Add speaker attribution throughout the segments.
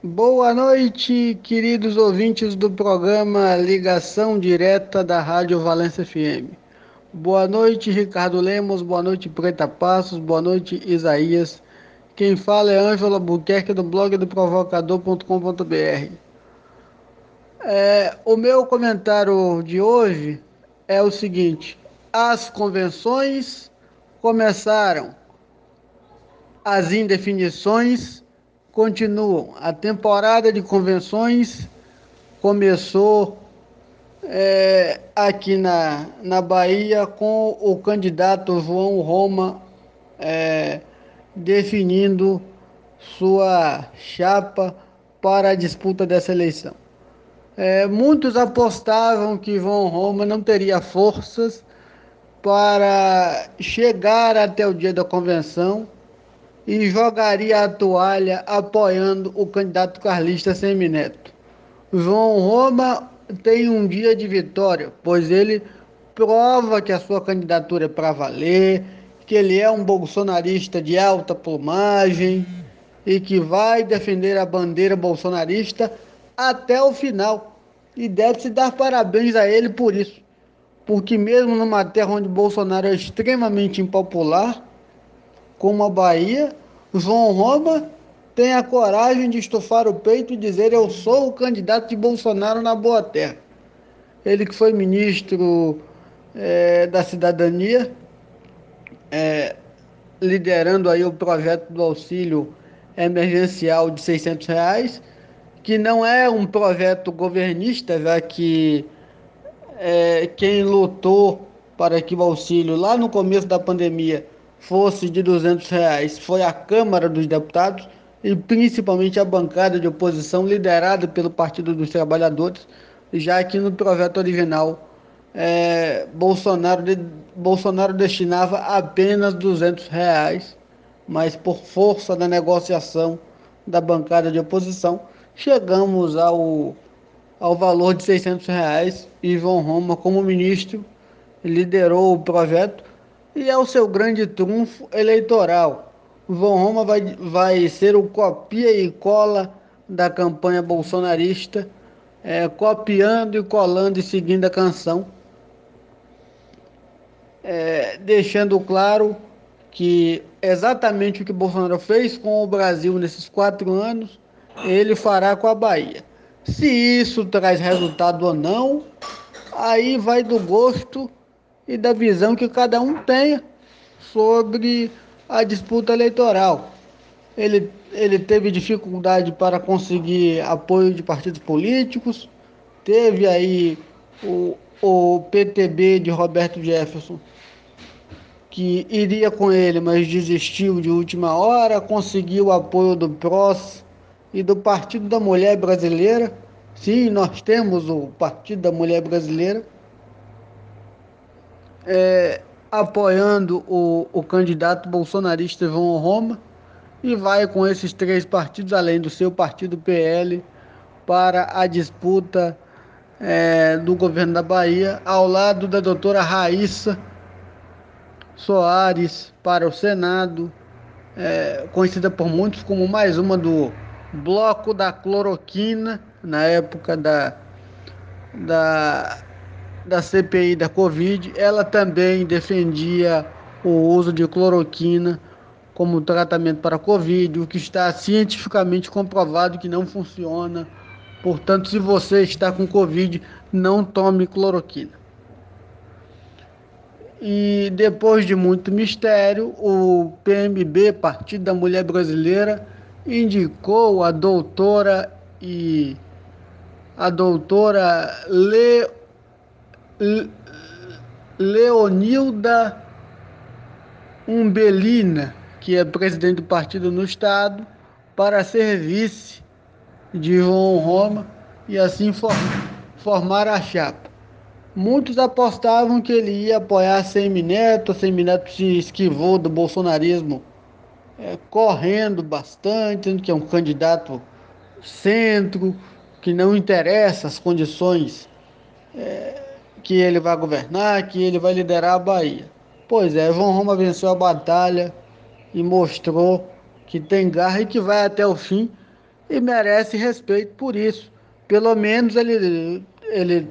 Speaker 1: Boa noite, queridos ouvintes do programa Ligação Direta da Rádio Valência FM. Boa noite, Ricardo Lemos, boa noite, Preta Passos, boa noite, Isaías. Quem fala é Ângelo Albuquerque do blog do provocador.com.br. É, o meu comentário de hoje é o seguinte: as convenções começaram, as indefinições continuam. A temporada de convenções começou é, aqui na, na Bahia com o candidato João Roma é, definindo sua chapa para a disputa dessa eleição. É, muitos apostavam que João Roma não teria forças para chegar até o dia da convenção e jogaria a toalha apoiando o candidato carlista Semineto. João Roma tem um dia de vitória, pois ele prova que a sua candidatura é para valer, que ele é um bolsonarista de alta plumagem e que vai defender a bandeira bolsonarista até o final. E deve-se dar parabéns a ele por isso. Porque mesmo numa terra onde Bolsonaro é extremamente impopular, como a Bahia, João Roma tem a coragem de estufar o peito e dizer eu sou o candidato de Bolsonaro na boa terra. Ele que foi ministro é, da cidadania, é, liderando aí o projeto do auxílio emergencial de 600 reais, que não é um projeto governista, já que é, quem lutou para que o auxílio lá no começo da pandemia fosse de 200 reais foi a Câmara dos Deputados e principalmente a bancada de oposição liderada pelo Partido dos Trabalhadores, já que no projeto original é, Bolsonaro, de, Bolsonaro destinava apenas 200 reais, mas por força da negociação da bancada de oposição, chegamos ao, ao valor de 600 reais. Ivan Roma, como ministro, liderou o projeto e é o seu grande trunfo eleitoral. Ivan Roma vai, vai ser o copia e cola da campanha bolsonarista, é, copiando e colando e seguindo a canção, é, deixando claro que exatamente o que Bolsonaro fez com o Brasil nesses quatro anos ele fará com a Bahia. Se isso traz resultado ou não, aí vai do gosto e da visão que cada um tenha sobre a disputa eleitoral. Ele, ele teve dificuldade para conseguir apoio de partidos políticos, teve aí o, o PTB de Roberto Jefferson, que iria com ele, mas desistiu de última hora, conseguiu o apoio do PROS e do Partido da Mulher Brasileira. Sim, nós temos o Partido da Mulher Brasileira é, apoiando o, o candidato bolsonarista João Roma e vai com esses três partidos, além do seu partido PL, para a disputa é, do governo da Bahia, ao lado da doutora Raíssa Soares para o Senado, é, conhecida por muitos como mais uma do bloco da cloroquina, na época da, da, da CPI da Covid, ela também defendia o uso de cloroquina como tratamento para a Covid, o que está cientificamente comprovado que não funciona. Portanto, se você está com Covid, não tome cloroquina. E depois de muito mistério, o PMB, Partido da Mulher Brasileira, indicou a doutora e a doutora Le, Leonilda Umbelina, que é presidente do partido no estado, para ser vice de João Roma e assim for, formar a chapa. Muitos apostavam que ele ia apoiar Semineto, Semineto se esquivou do bolsonarismo é, correndo bastante, que é um candidato centro, que não interessa as condições é, que ele vai governar, que ele vai liderar a Bahia. Pois é, João Roma venceu a batalha e mostrou que tem garra e que vai até o fim e merece respeito por isso. Pelo menos ele, ele,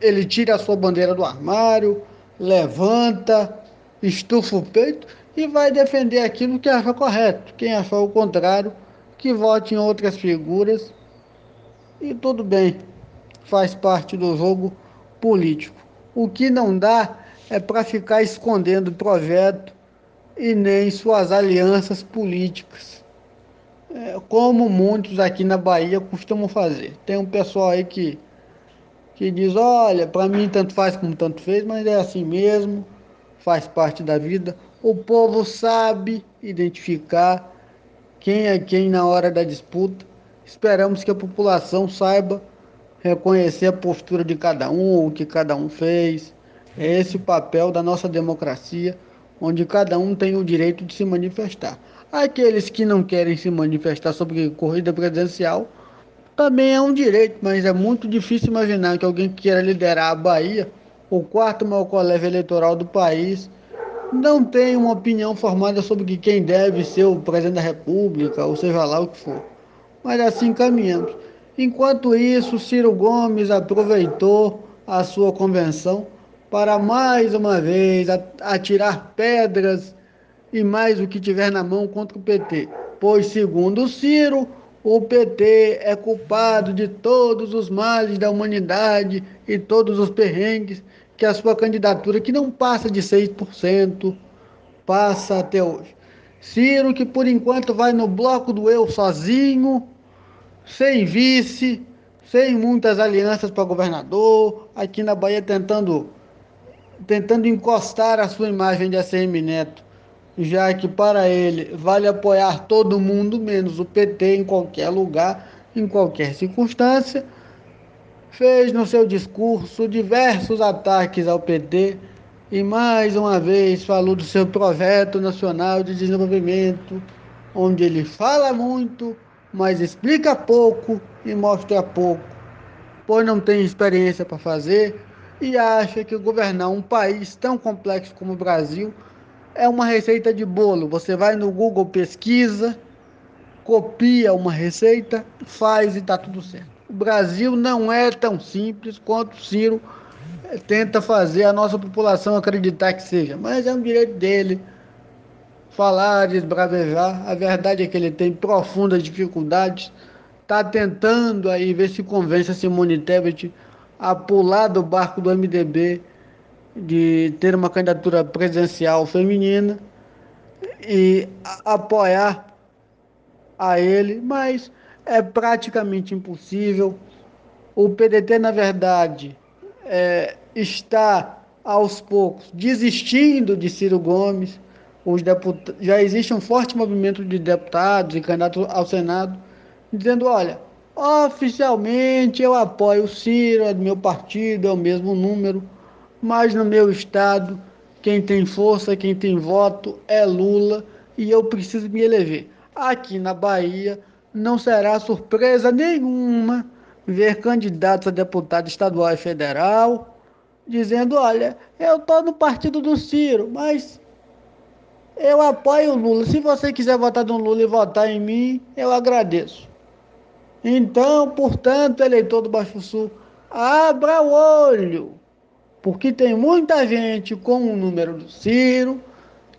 Speaker 1: ele tira a sua bandeira do armário, levanta, estufa o peito e vai defender aquilo que acha correto. Quem achar o contrário, que vote em outras figuras e tudo bem, faz parte do jogo político. O que não dá é para ficar escondendo o projeto e nem suas alianças políticas, é, como muitos aqui na Bahia costumam fazer. Tem um pessoal aí que, que diz: olha, para mim tanto faz como tanto fez, mas é assim mesmo, faz parte da vida. O povo sabe identificar quem é quem na hora da disputa. Esperamos que a população saiba reconhecer a postura de cada um, o que cada um fez. É esse o papel da nossa democracia, onde cada um tem o direito de se manifestar. Aqueles que não querem se manifestar sobre corrida presidencial também é um direito, mas é muito difícil imaginar que alguém que queira liderar a Bahia, o quarto maior colégio eleitoral do país, não tem uma opinião formada sobre quem deve ser o presidente da República, ou seja lá o que for. Mas assim caminhamos. Enquanto isso, Ciro Gomes aproveitou a sua convenção para mais uma vez atirar pedras e mais o que tiver na mão contra o PT. Pois, segundo Ciro, o PT é culpado de todos os males da humanidade e todos os perrengues que a sua candidatura, que não passa de 6%, passa até hoje. Ciro, que por enquanto vai no bloco do eu sozinho, sem vice, sem muitas alianças para governador, aqui na Bahia tentando, tentando encostar a sua imagem de ACM Neto, já que para ele vale apoiar todo mundo, menos o PT, em qualquer lugar, em qualquer circunstância. Fez no seu discurso diversos ataques ao PT e mais uma vez falou do seu projeto nacional de desenvolvimento, onde ele fala muito, mas explica pouco e mostra pouco, pois não tem experiência para fazer e acha que governar um país tão complexo como o Brasil é uma receita de bolo. Você vai no Google, pesquisa, copia uma receita, faz e está tudo certo. O Brasil não é tão simples quanto o Ciro tenta fazer a nossa população acreditar que seja, mas é um direito dele falar, desbravejar. A verdade é que ele tem profundas dificuldades, está tentando aí ver se convence a Simone Tebet a pular do barco do MDB de ter uma candidatura presidencial feminina e apoiar a ele, mas é praticamente impossível. O PDT, na verdade, é, está aos poucos desistindo de Ciro Gomes. Os deput... Já existe um forte movimento de deputados e candidatos ao Senado dizendo: olha, oficialmente eu apoio o Ciro, é do meu partido, é o mesmo número, mas no meu estado, quem tem força, quem tem voto é Lula e eu preciso me eleger. Aqui na Bahia, não será surpresa nenhuma ver candidatos a deputado estadual e federal dizendo: olha, eu estou no partido do Ciro, mas eu apoio o Lula. Se você quiser votar no Lula e votar em mim, eu agradeço. Então, portanto, eleitor do Baixo Sul, abra o olho, porque tem muita gente com o número do Ciro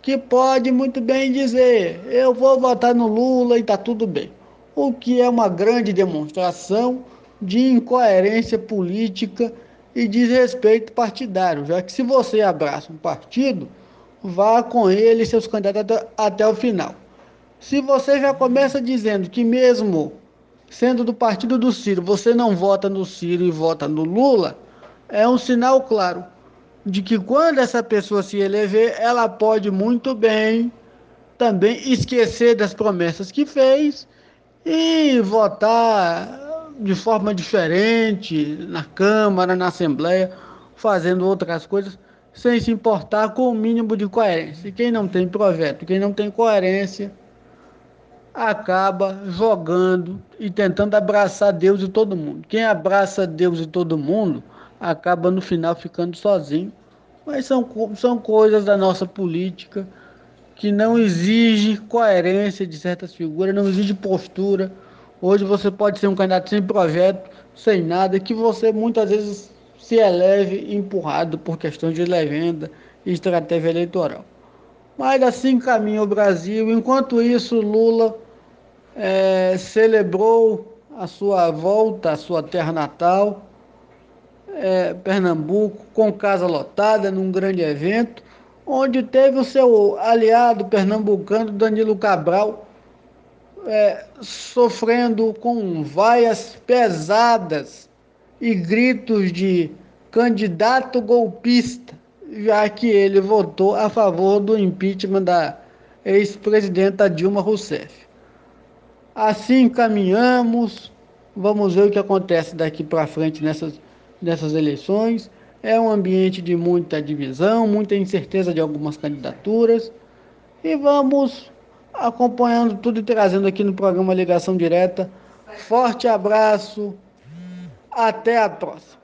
Speaker 1: que pode muito bem dizer: eu vou votar no Lula e está tudo bem o que é uma grande demonstração de incoerência política e desrespeito partidário, já que se você abraça um partido, vá com ele e seus candidatos até o final. Se você já começa dizendo que mesmo sendo do partido do Ciro, você não vota no Ciro e vota no Lula, é um sinal claro de que quando essa pessoa se eleger, ela pode muito bem também esquecer das promessas que fez e votar de forma diferente na Câmara, na Assembleia, fazendo outras coisas, sem se importar com o mínimo de coerência. E quem não tem projeto, quem não tem coerência, acaba jogando e tentando abraçar Deus e todo mundo. Quem abraça Deus e todo mundo acaba no final ficando sozinho. Mas são, são coisas da nossa política que não exige coerência de certas figuras, não exige postura. Hoje você pode ser um candidato sem projeto, sem nada, que você muitas vezes se eleve empurrado por questões de legenda e estratégia eleitoral. Mas assim caminha o Brasil. Enquanto isso, Lula é, celebrou a sua volta à sua terra natal, é, Pernambuco, com casa lotada, num grande evento, onde teve o seu aliado pernambucano, Danilo Cabral, é, sofrendo com vaias pesadas e gritos de candidato golpista, já que ele votou a favor do impeachment da ex-presidenta Dilma Rousseff. Assim caminhamos, vamos ver o que acontece daqui para frente nessas, nessas eleições. É um ambiente de muita divisão, muita incerteza de algumas candidaturas. E vamos acompanhando tudo e trazendo aqui no programa Ligação Direta. Forte abraço, até a próxima.